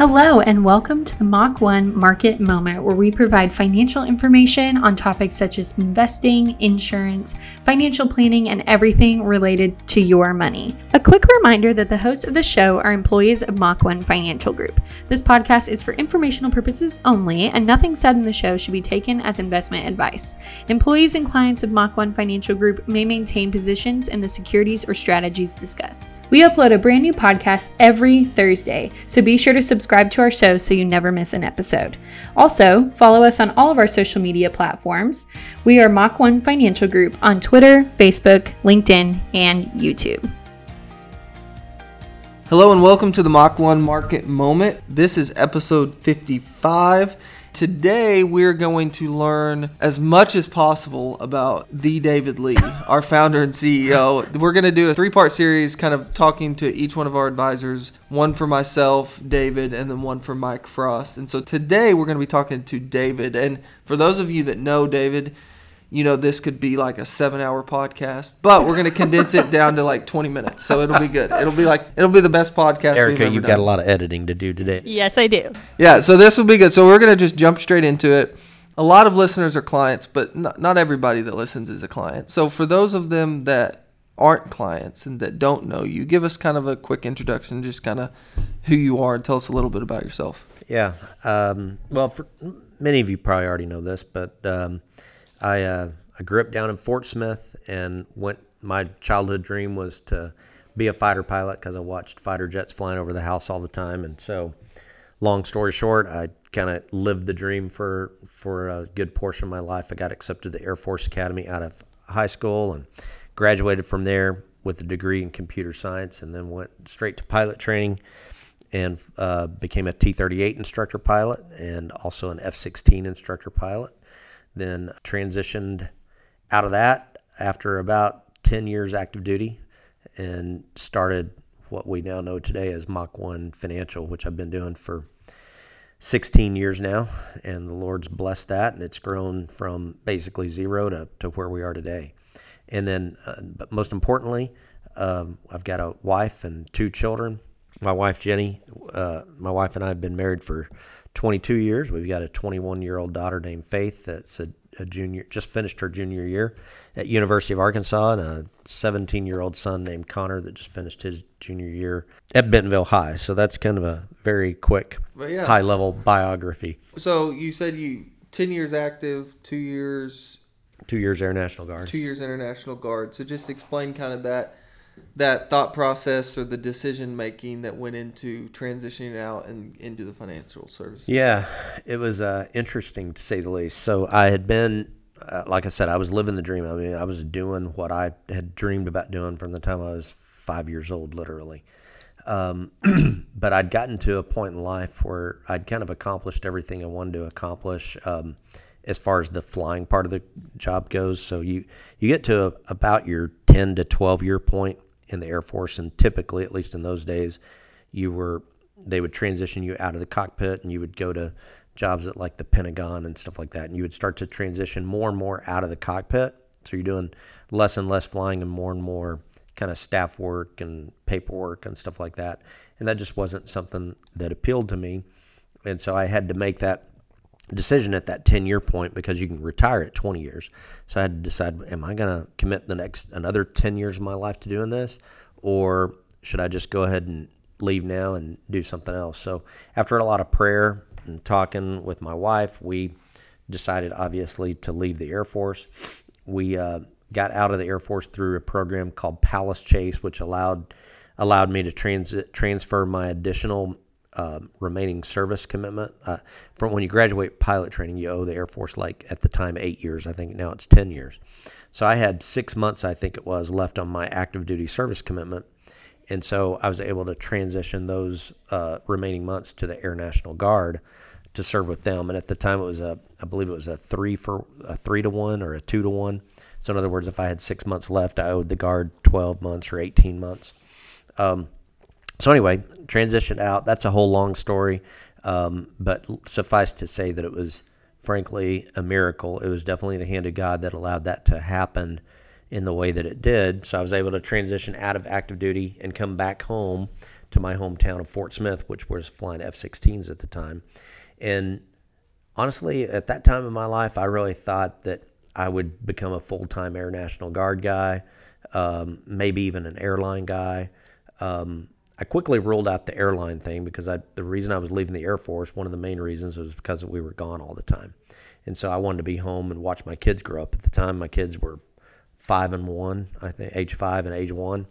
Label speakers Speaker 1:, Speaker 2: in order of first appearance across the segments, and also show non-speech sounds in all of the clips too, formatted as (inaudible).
Speaker 1: Hello, and welcome to the Mach 1 Market Moment, where we provide financial information on topics such as investing, insurance, financial planning, and everything related to your money. A quick reminder that the hosts of the show are employees of Mach 1 Financial Group. This podcast is for informational purposes only, and nothing said in the show should be taken as investment advice. Employees and clients of Mach 1 Financial Group may maintain positions in the securities or strategies discussed. We upload a brand new podcast every Thursday, so be sure to subscribe to our show so you never miss an episode. Also, follow us on all of our social media platforms. We are Mach 1 Financial Group on Twitter, Facebook, LinkedIn, and YouTube.
Speaker 2: Hello and welcome to the Mach 1 Market Moment. This is episode 55. Today, we're going to learn as much as possible about the David Lee, our founder and CEO. We're going to do a three part series, kind of talking to each one of our advisors one for myself, David, and then one for Mike Frost. And so today, we're going to be talking to David. And for those of you that know David, you know, this could be like a seven hour podcast, but we're going to condense it down to like 20 minutes. So it'll be good. It'll be like, it'll be the best podcast.
Speaker 3: Erica, you've done. got a lot of editing to do today.
Speaker 1: Yes, I do.
Speaker 2: Yeah. So this will be good. So we're going to just jump straight into it. A lot of listeners are clients, but not, not everybody that listens is a client. So for those of them that aren't clients and that don't know you, give us kind of a quick introduction, just kind of who you are and tell us a little bit about yourself.
Speaker 3: Yeah. Um, well, for many of you probably already know this, but, um, I uh, I grew up down in Fort Smith and went. My childhood dream was to be a fighter pilot because I watched fighter jets flying over the house all the time. And so, long story short, I kind of lived the dream for for a good portion of my life. I got accepted to the Air Force Academy out of high school and graduated from there with a degree in computer science, and then went straight to pilot training and uh, became a T 38 instructor pilot and also an F 16 instructor pilot then transitioned out of that after about 10 years active duty and started what we now know today as Mach 1 Financial, which I've been doing for 16 years now. And the Lord's blessed that. And it's grown from basically zero to, to where we are today. And then, uh, but most importantly, um, I've got a wife and two children. My wife, Jenny, uh, my wife and I have been married for 22 years. We've got a 21 year old daughter named Faith that's a, a, junior, just finished her junior year at University of Arkansas, and a 17 year old son named Connor that just finished his junior year at Bentonville High. So that's kind of a very quick, yeah. high level biography.
Speaker 2: So you said you 10 years active, two years.
Speaker 3: Two years Air National Guard.
Speaker 2: Two years Air National Guard. So just explain kind of that that thought process or the decision making that went into transitioning out and into the financial services?
Speaker 3: Yeah, it was uh, interesting to say the least. So I had been, uh, like I said, I was living the dream. I mean, I was doing what I had dreamed about doing from the time I was five years old, literally. Um, (clears throat) but I'd gotten to a point in life where I'd kind of accomplished everything I wanted to accomplish. Um, as far as the flying part of the job goes. So you you get to a, about your 10 to 12 year point in the Air Force, and typically, at least in those days, you were they would transition you out of the cockpit, and you would go to jobs at like the Pentagon and stuff like that, and you would start to transition more and more out of the cockpit. So you're doing less and less flying and more and more kind of staff work and paperwork and stuff like that. And that just wasn't something that appealed to me. And so I had to make that decision at that 10 year point because you can retire at 20 years. So I had to decide am I going to commit the next another 10 years of my life to doing this or should I just go ahead and leave now and do something else? So after a lot of prayer and talking with my wife, we decided obviously to leave the Air Force. We uh, got out of the Air Force through a program called Palace Chase, which allowed allowed me to transit transfer my additional um, remaining service commitment. Uh, from when you graduate pilot training, you owe the Air Force like at the time eight years. I think now it's ten years. So I had six months, I think it was, left on my active duty service commitment, and so I was able to transition those uh, remaining months to the Air National Guard to serve with them. And at the time, it was a, I believe it was a three for a three to one or a two to one. So in other words, if I had six months left, I owed the Guard twelve months or eighteen months. Um, so anyway, transitioned out. That's a whole long story, um, but suffice to say that it was frankly a miracle. It was definitely the hand of God that allowed that to happen in the way that it did. So I was able to transition out of active duty and come back home to my hometown of Fort Smith, which was flying F 16s at the time. And honestly, at that time in my life, I really thought that I would become a full time Air National Guard guy, um, maybe even an airline guy. Um, I quickly ruled out the airline thing because I, the reason I was leaving the Air Force, one of the main reasons was because we were gone all the time. And so I wanted to be home and watch my kids grow up. At the time, my kids were five and one, I think, age five and age one.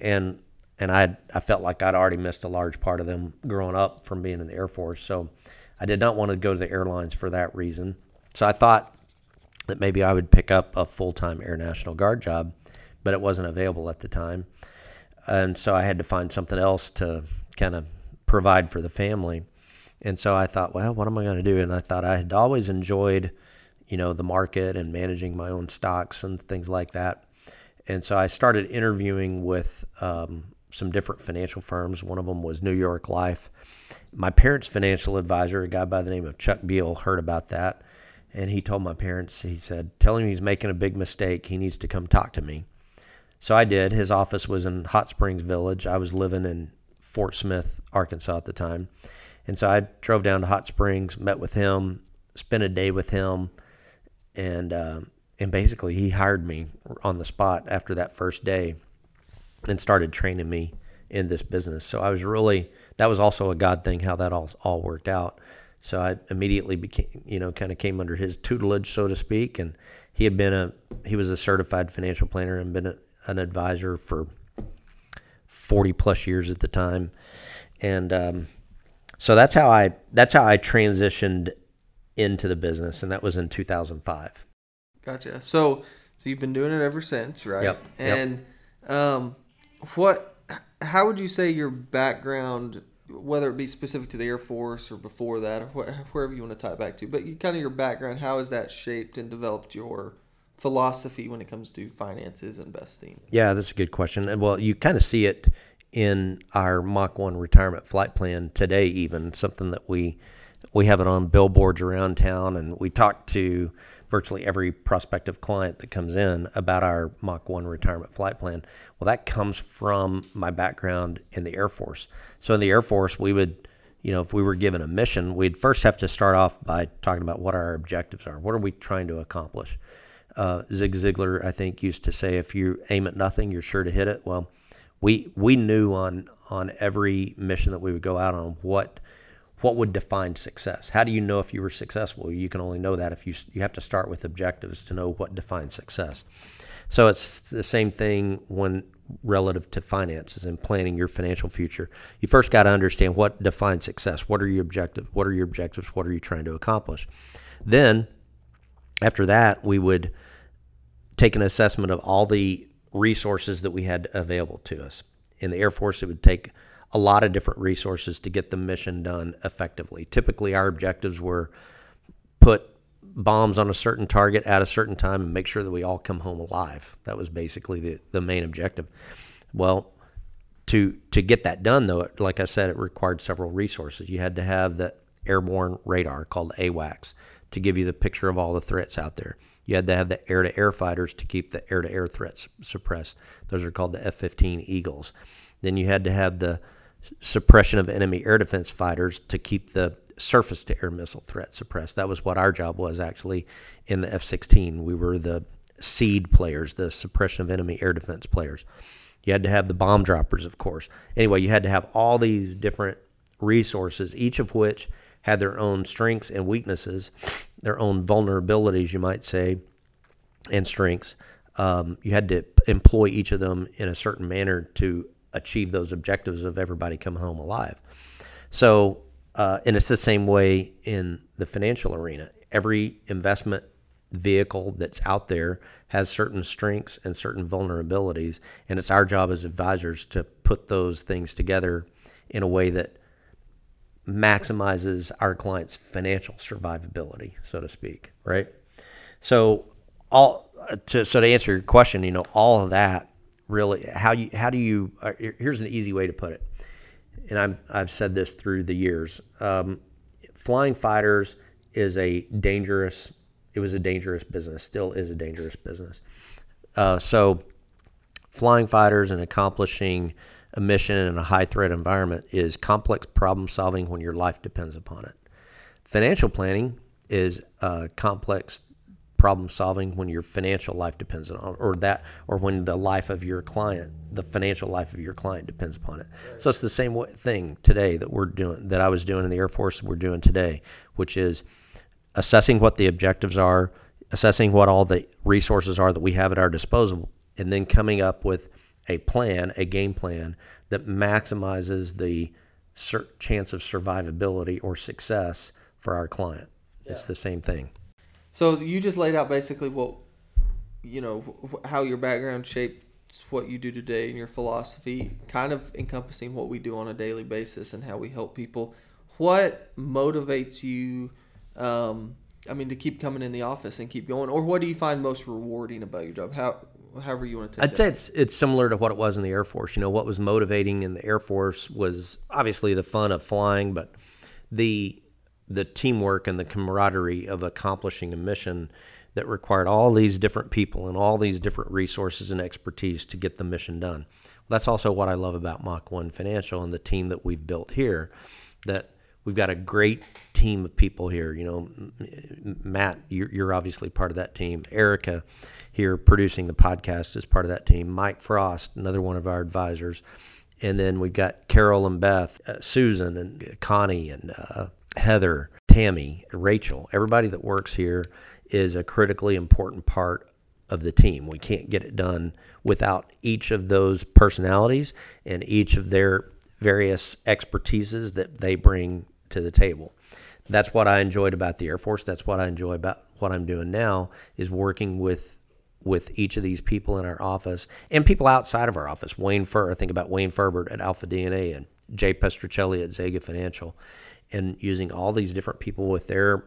Speaker 3: And and I I felt like I'd already missed a large part of them growing up from being in the Air Force. So I did not want to go to the airlines for that reason. So I thought that maybe I would pick up a full time Air National Guard job, but it wasn't available at the time and so I had to find something else to kind of provide for the family. And so I thought, well, what am I going to do? And I thought I had always enjoyed, you know, the market and managing my own stocks and things like that. And so I started interviewing with um, some different financial firms. One of them was New York Life. My parents' financial advisor, a guy by the name of Chuck Beal, heard about that. And he told my parents, he said, tell him he's making a big mistake. He needs to come talk to me. So I did. His office was in Hot Springs Village. I was living in Fort Smith, Arkansas at the time. And so I drove down to Hot Springs, met with him, spent a day with him, and uh, and basically he hired me on the spot after that first day, and started training me in this business. So I was really that was also a God thing how that all all worked out. So I immediately became you know kind of came under his tutelage so to speak, and he had been a he was a certified financial planner and been a, an advisor for 40 plus years at the time. And um, so that's how I that's how I transitioned into the business and that was in 2005.
Speaker 2: Gotcha. So so you've been doing it ever since, right?
Speaker 3: Yep.
Speaker 2: And yep. um what how would you say your background whether it be specific to the Air Force or before that or wh- wherever you want to tie it back to, but you, kind of your background, how has that shaped and developed your philosophy when it comes to finances investing?
Speaker 3: Yeah, that's a good question. And well, you kind of see it in our Mach 1 retirement flight plan today even something that we we have it on billboards around town and we talk to virtually every prospective client that comes in about our Mach 1 retirement flight plan. Well, that comes from my background in the Air Force. So in the Air Force, we would you know, if we were given a mission, we'd first have to start off by talking about what our objectives are. What are we trying to accomplish? Uh, Zig Ziglar, I think, used to say, "If you aim at nothing, you're sure to hit it." Well, we we knew on on every mission that we would go out on what what would define success. How do you know if you were successful? You can only know that if you you have to start with objectives to know what defines success. So it's the same thing when relative to finances and planning your financial future. You first got to understand what defines success. What are your objectives? What are your objectives? What are you trying to accomplish? Then after that, we would take an assessment of all the resources that we had available to us. In the Air Force, it would take a lot of different resources to get the mission done effectively. Typically, our objectives were put bombs on a certain target at a certain time and make sure that we all come home alive. That was basically the, the main objective. Well, to to get that done though, like I said, it required several resources. You had to have the airborne radar called AWACS to give you the picture of all the threats out there. You had to have the air to air fighters to keep the air to air threats suppressed. Those are called the F 15 Eagles. Then you had to have the suppression of enemy air defense fighters to keep the surface to air missile threat suppressed. That was what our job was actually in the F 16. We were the SEAD players, the suppression of enemy air defense players. You had to have the bomb droppers, of course. Anyway, you had to have all these different resources, each of which had their own strengths and weaknesses, their own vulnerabilities, you might say, and strengths. Um, you had to employ each of them in a certain manner to achieve those objectives of everybody come home alive. So, uh, and it's the same way in the financial arena. Every investment vehicle that's out there has certain strengths and certain vulnerabilities, and it's our job as advisors to put those things together in a way that maximizes our client's financial survivability, so to speak, right? So all to so to answer your question, you know, all of that really how you how do you uh, here's an easy way to put it, and I've I've said this through the years. Um, flying fighters is a dangerous. It was a dangerous business. Still is a dangerous business. Uh, so, flying fighters and accomplishing mission in a high threat environment is complex problem solving when your life depends upon it. Financial planning is uh, complex problem solving when your financial life depends on or that or when the life of your client the financial life of your client depends upon it so it's the same thing today that we're doing that i was doing in the air force we're doing today which is assessing what the objectives are assessing what all the resources are that we have at our disposal and then coming up with a plan a game plan that maximizes the chance of survivability or success for our client yeah. it's the same thing
Speaker 2: so you just laid out basically what you know how your background shapes what you do today and your philosophy, kind of encompassing what we do on a daily basis and how we help people. What motivates you? Um, I mean, to keep coming in the office and keep going, or what do you find most rewarding about your job? How, however you want to take.
Speaker 3: I'd say it's it's similar to what it was in the Air Force. You know, what was motivating in the Air Force was obviously the fun of flying, but the the teamwork and the camaraderie of accomplishing a mission that required all these different people and all these different resources and expertise to get the mission done. That's also what I love about Mach 1 Financial and the team that we've built here that we've got a great team of people here. You know, Matt, you're, obviously part of that team. Erica here producing the podcast is part of that team. Mike Frost, another one of our advisors. And then we've got Carol and Beth, uh, Susan and Connie and uh, Heather, Tammy, Rachel, everybody that works here is a critically important part of the team. We can't get it done without each of those personalities and each of their various expertises that they bring to the table. That's what I enjoyed about the Air Force. That's what I enjoy about what I'm doing now is working with with each of these people in our office and people outside of our office. Wayne Fur, I think about Wayne Furbert at Alpha DNA and Jay Pestrichelli at Zega Financial and using all these different people with their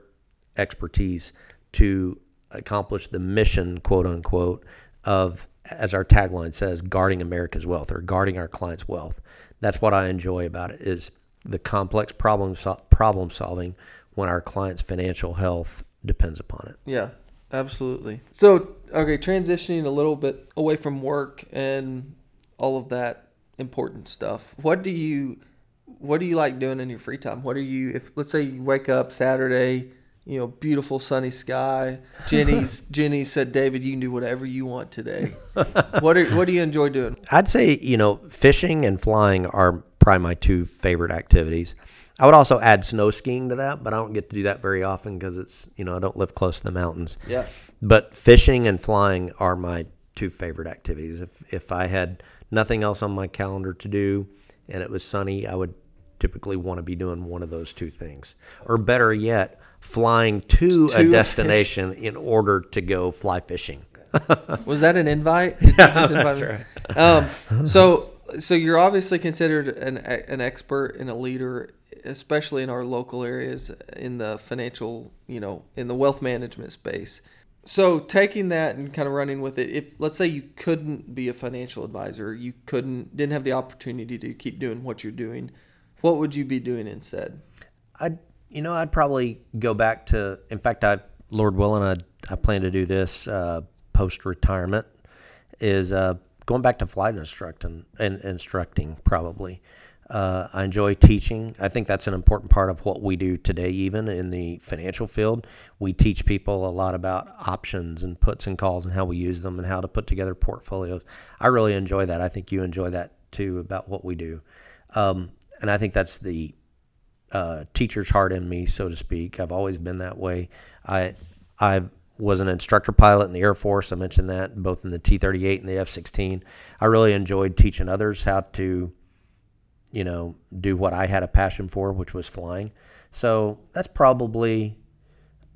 Speaker 3: expertise to accomplish the mission, quote unquote, of, as our tagline says, guarding America's wealth or guarding our clients' wealth. That's what I enjoy about it is the complex problem problem solving when our clients' financial health depends upon it.
Speaker 2: Yeah, absolutely. So, okay, transitioning a little bit away from work and all of that important stuff. What do you what do you like doing in your free time? What are you if let's say you wake up Saturday, you know, beautiful sunny sky. Jenny's (laughs) Jenny said, David, you can do whatever you want today. (laughs) what are, what do you enjoy doing?
Speaker 3: I'd say, you know, fishing and flying are probably my two favorite activities. I would also add snow skiing to that, but I don't get to do that very often because it's, you know, I don't live close to the mountains.
Speaker 2: Yeah.
Speaker 3: But fishing and flying are my two favorite activities. If if I had nothing else on my calendar to do and it was sunny, I would typically want to be doing one of those two things. Or better yet, flying to, to a destination in order to go fly fishing. (laughs)
Speaker 2: Was that an invite? yeah, (laughs) that's right. Um, so, so you're obviously considered an an expert and a leader, especially in our local areas in the financial, you know, in the wealth management space. So, taking that and kind of running with it, if let's say you couldn't be a financial advisor, you couldn't didn't have the opportunity to keep doing what you're doing what would you be doing instead?
Speaker 3: I'd you know I'd probably go back to. In fact, I Lord willing, I I plan to do this uh, post retirement. Is uh, going back to flight instructing and instructing probably. Uh, I enjoy teaching. I think that's an important part of what we do today, even in the financial field. We teach people a lot about options and puts and calls and how we use them and how to put together portfolios. I really enjoy that. I think you enjoy that too about what we do. Um, and I think that's the uh, teacher's heart in me, so to speak. I've always been that way. I I was an instructor pilot in the Air Force. I mentioned that both in the T-38 and the F-16. I really enjoyed teaching others how to, you know, do what I had a passion for, which was flying. So that's probably,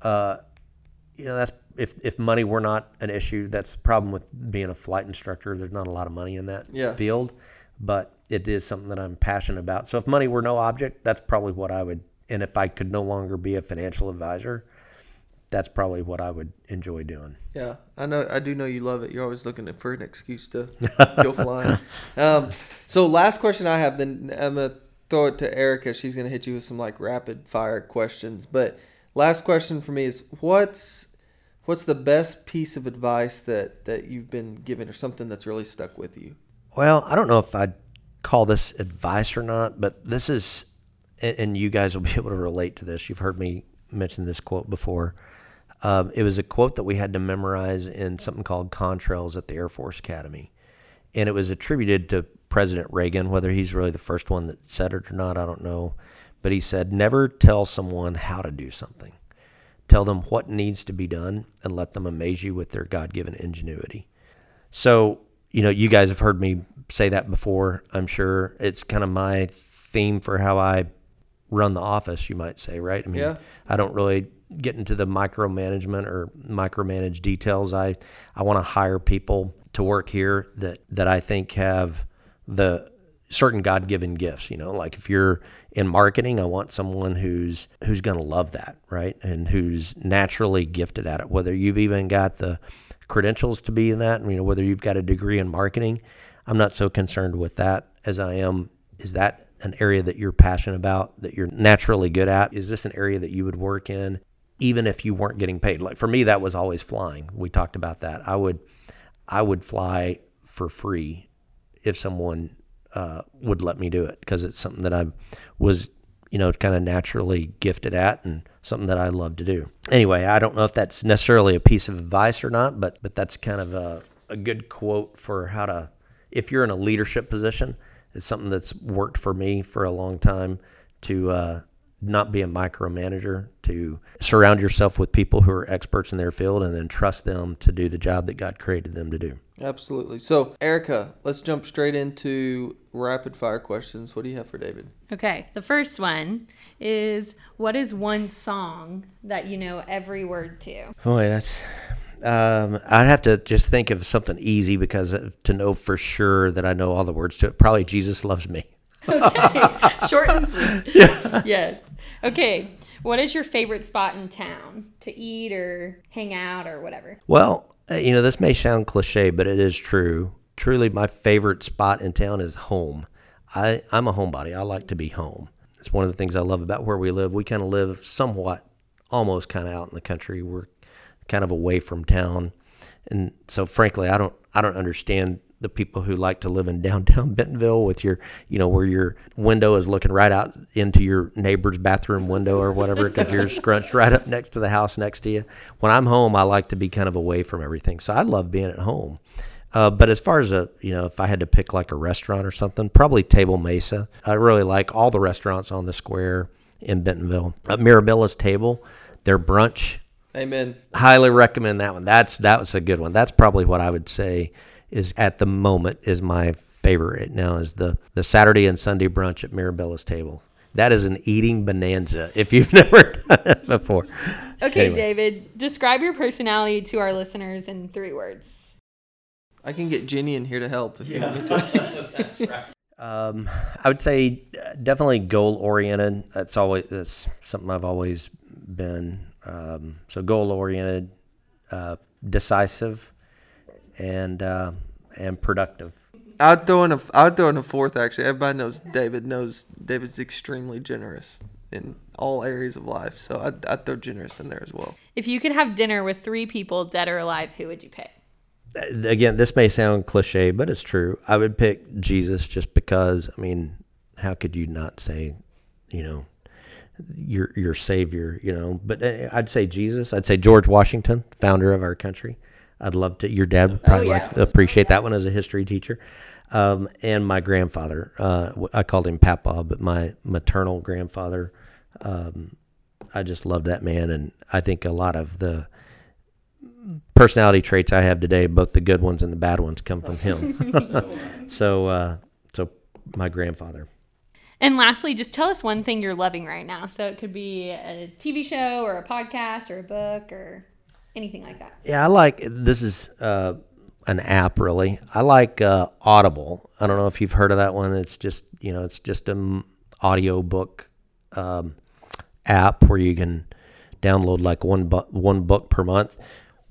Speaker 3: uh, you know, that's if if money were not an issue, that's the problem with being a flight instructor. There's not a lot of money in that yeah. field, but it is something that I'm passionate about. So if money were no object, that's probably what I would. And if I could no longer be a financial advisor, that's probably what I would enjoy doing.
Speaker 2: Yeah, I know. I do know you love it. You're always looking for an excuse to go (laughs) flying. Um, so last question I have, then I'm gonna throw it to Erica. She's gonna hit you with some like rapid fire questions. But last question for me is what's what's the best piece of advice that that you've been given, or something that's really stuck with you?
Speaker 3: Well, I don't know if I'd call this advice or not, but this is, and, and you guys will be able to relate to this. You've heard me mention this quote before. Um, it was a quote that we had to memorize in something called Contrails at the Air Force Academy. And it was attributed to President Reagan. Whether he's really the first one that said it or not, I don't know. But he said, Never tell someone how to do something. Tell them what needs to be done and let them amaze you with their God given ingenuity. So, you know, you guys have heard me say that before, I'm sure. It's kind of my theme for how I run the office, you might say, right? I mean,
Speaker 2: Yeah.
Speaker 3: I don't really get into the micromanagement or micromanage details. I, I want to hire people to work here that, that I think have the certain God given gifts. You know, like if you're in marketing, I want someone who's who's going to love that, right, and who's naturally gifted at it. Whether you've even got the credentials to be in that, you know, whether you've got a degree in marketing, I'm not so concerned with that as I am. Is that an area that you're passionate about, that you're naturally good at? Is this an area that you would work in, even if you weren't getting paid? Like for me, that was always flying. We talked about that. I would, I would fly for free if someone uh, would let me do it because it's something that I was, you know, kind of naturally gifted at and something that I love to do. Anyway, I don't know if that's necessarily a piece of advice or not, but but that's kind of a, a good quote for how to, if you're in a leadership position, it's something that's worked for me for a long time to uh, not be a micromanager, to surround yourself with people who are experts in their field and then trust them to do the job that God created them to do.
Speaker 2: Absolutely. So, Erica, let's jump straight into rapid fire questions. What do you have for David?
Speaker 1: Okay, the first one is what is one song that you know every word to?
Speaker 3: Boy, that's. Um, I'd have to just think of something easy because to know for sure that I know all the words to it. Probably Jesus loves me.
Speaker 1: okay, (laughs) Short and sweet. (laughs) Yeah. Yes. Okay. What is your favorite spot in town to eat or hang out or whatever?
Speaker 3: Well, uh, you know, this may sound cliche, but it is true. Truly, my favorite spot in town is home. I, I'm a homebody. I like to be home. It's one of the things I love about where we live. We kind of live somewhat, almost kind of out in the country. We're kind of away from town, and so frankly, I don't, I don't understand the people who like to live in downtown (laughs) Bentonville with your, you know, where your window is looking right out into your neighbor's bathroom window or whatever, because you're (laughs) scrunched right up next to the house next to you. When I'm home, I like to be kind of away from everything. So I love being at home. Uh, but as far as a, you know, if I had to pick like a restaurant or something, probably Table Mesa. I really like all the restaurants on the square in Bentonville. Uh, Mirabella's Table, their brunch
Speaker 2: Amen.
Speaker 3: highly recommend that one. That's that was a good one. That's probably what I would say is at the moment is my favorite now is the the Saturday and Sunday brunch at Mirabella's table. That is an eating bonanza (laughs) if you've never done it before.
Speaker 1: Okay,
Speaker 3: Anyway.
Speaker 1: David, describe your personality to our listeners in three words.
Speaker 2: I can get Jenny in here to help if you want me to. (laughs)
Speaker 3: Um, I would say uh, definitely goal oriented. That's always that's something I've always been. Um, so goal oriented, uh, decisive, and uh, and productive.
Speaker 2: I'd throw in a I'd throw in a fourth actually. Everybody knows David knows David's extremely generous in all areas of life. So I'd, I'd throw generous in there as well.
Speaker 1: If you could have dinner with three people, dead or alive, who would you pick?
Speaker 3: again, this may sound cliche, but it's true. I would pick Jesus just because. I mean, how could you not say, you know, your your savior? You know, but uh, I'd say Jesus. I'd say George Washington, founder of our country. I'd love to. Your dad would probably like appreciate that one as a history teacher. Um, and my grandfather, uh, w- I called him Papa, but my maternal grandfather, um, I just loved that man, and I think a lot of the personality traits I have today, both the good ones and the bad ones, come from him. (laughs) so, uh, so my grandfather.
Speaker 1: And lastly, just tell us one thing you're loving right now. So it could be a TV show or a podcast or a book or anything like that.
Speaker 3: Yeah, I like this is uh, an app really. I like uh, Audible. I don't know if you've heard of that one. It's just you know it's just an audio book um, app where you can download like one bu- one book per month.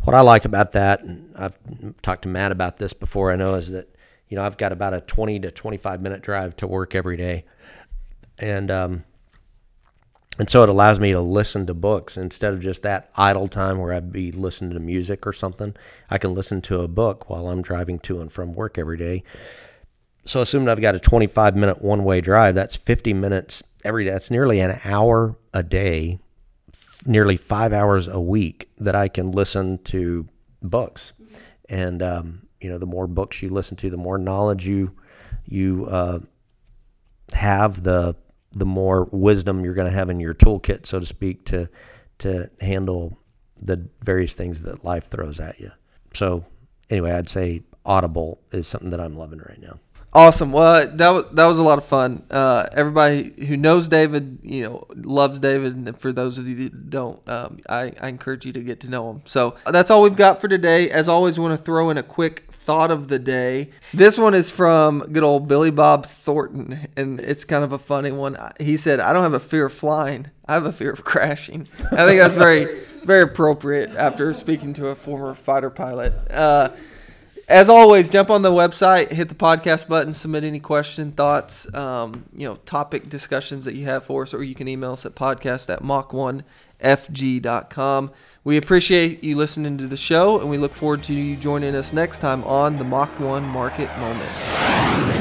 Speaker 3: What I like about that, and I've talked to Matt about this before, I know is that you know I've got about a twenty to twenty five minute drive to work every day, and um, and so it allows me to listen to books instead of just that idle time where I'd be listening to music or something. I can listen to a book while I'm driving to and from work every day. So assuming I've got a 25 minute one way drive, that's 50 minutes every day. That's nearly an hour a day, nearly five hours a week that I can listen to books. And um, you know, the more books you listen to, the more knowledge you you uh, have, the the more wisdom you're going to have in your toolkit, so to speak, to to handle the various things that life throws at you. So anyway, I'd say Audible is something that I'm loving right now.
Speaker 2: Awesome. Well, that was that was a lot of fun. Uh, everybody who knows David, you know, loves David, and for those of you that don't, um, I, I encourage you to get to know him. So that's all we've got for today. As always, want to throw in a quick thought of the day. This one is from good old Billy Bob Thornton, and it's kind of a funny one. He said, "I don't have a fear of flying. I have a fear of crashing." I think that's very very appropriate after speaking to a former fighter pilot. Uh, as always, jump on the website, hit the podcast button, submit any question, thoughts, um, you know, topic discussions that you have for us, or you can email us at podcast at mach1fg.com. We appreciate you listening to the show, and we look forward to you joining us next time on the Mach 1 Market Moment.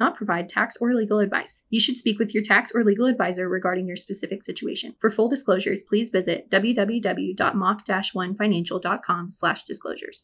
Speaker 1: not provide tax or legal advice. You should speak with your tax or legal advisor regarding your specific situation. For full disclosures, please visit www.mach-1financial.com slash disclosures.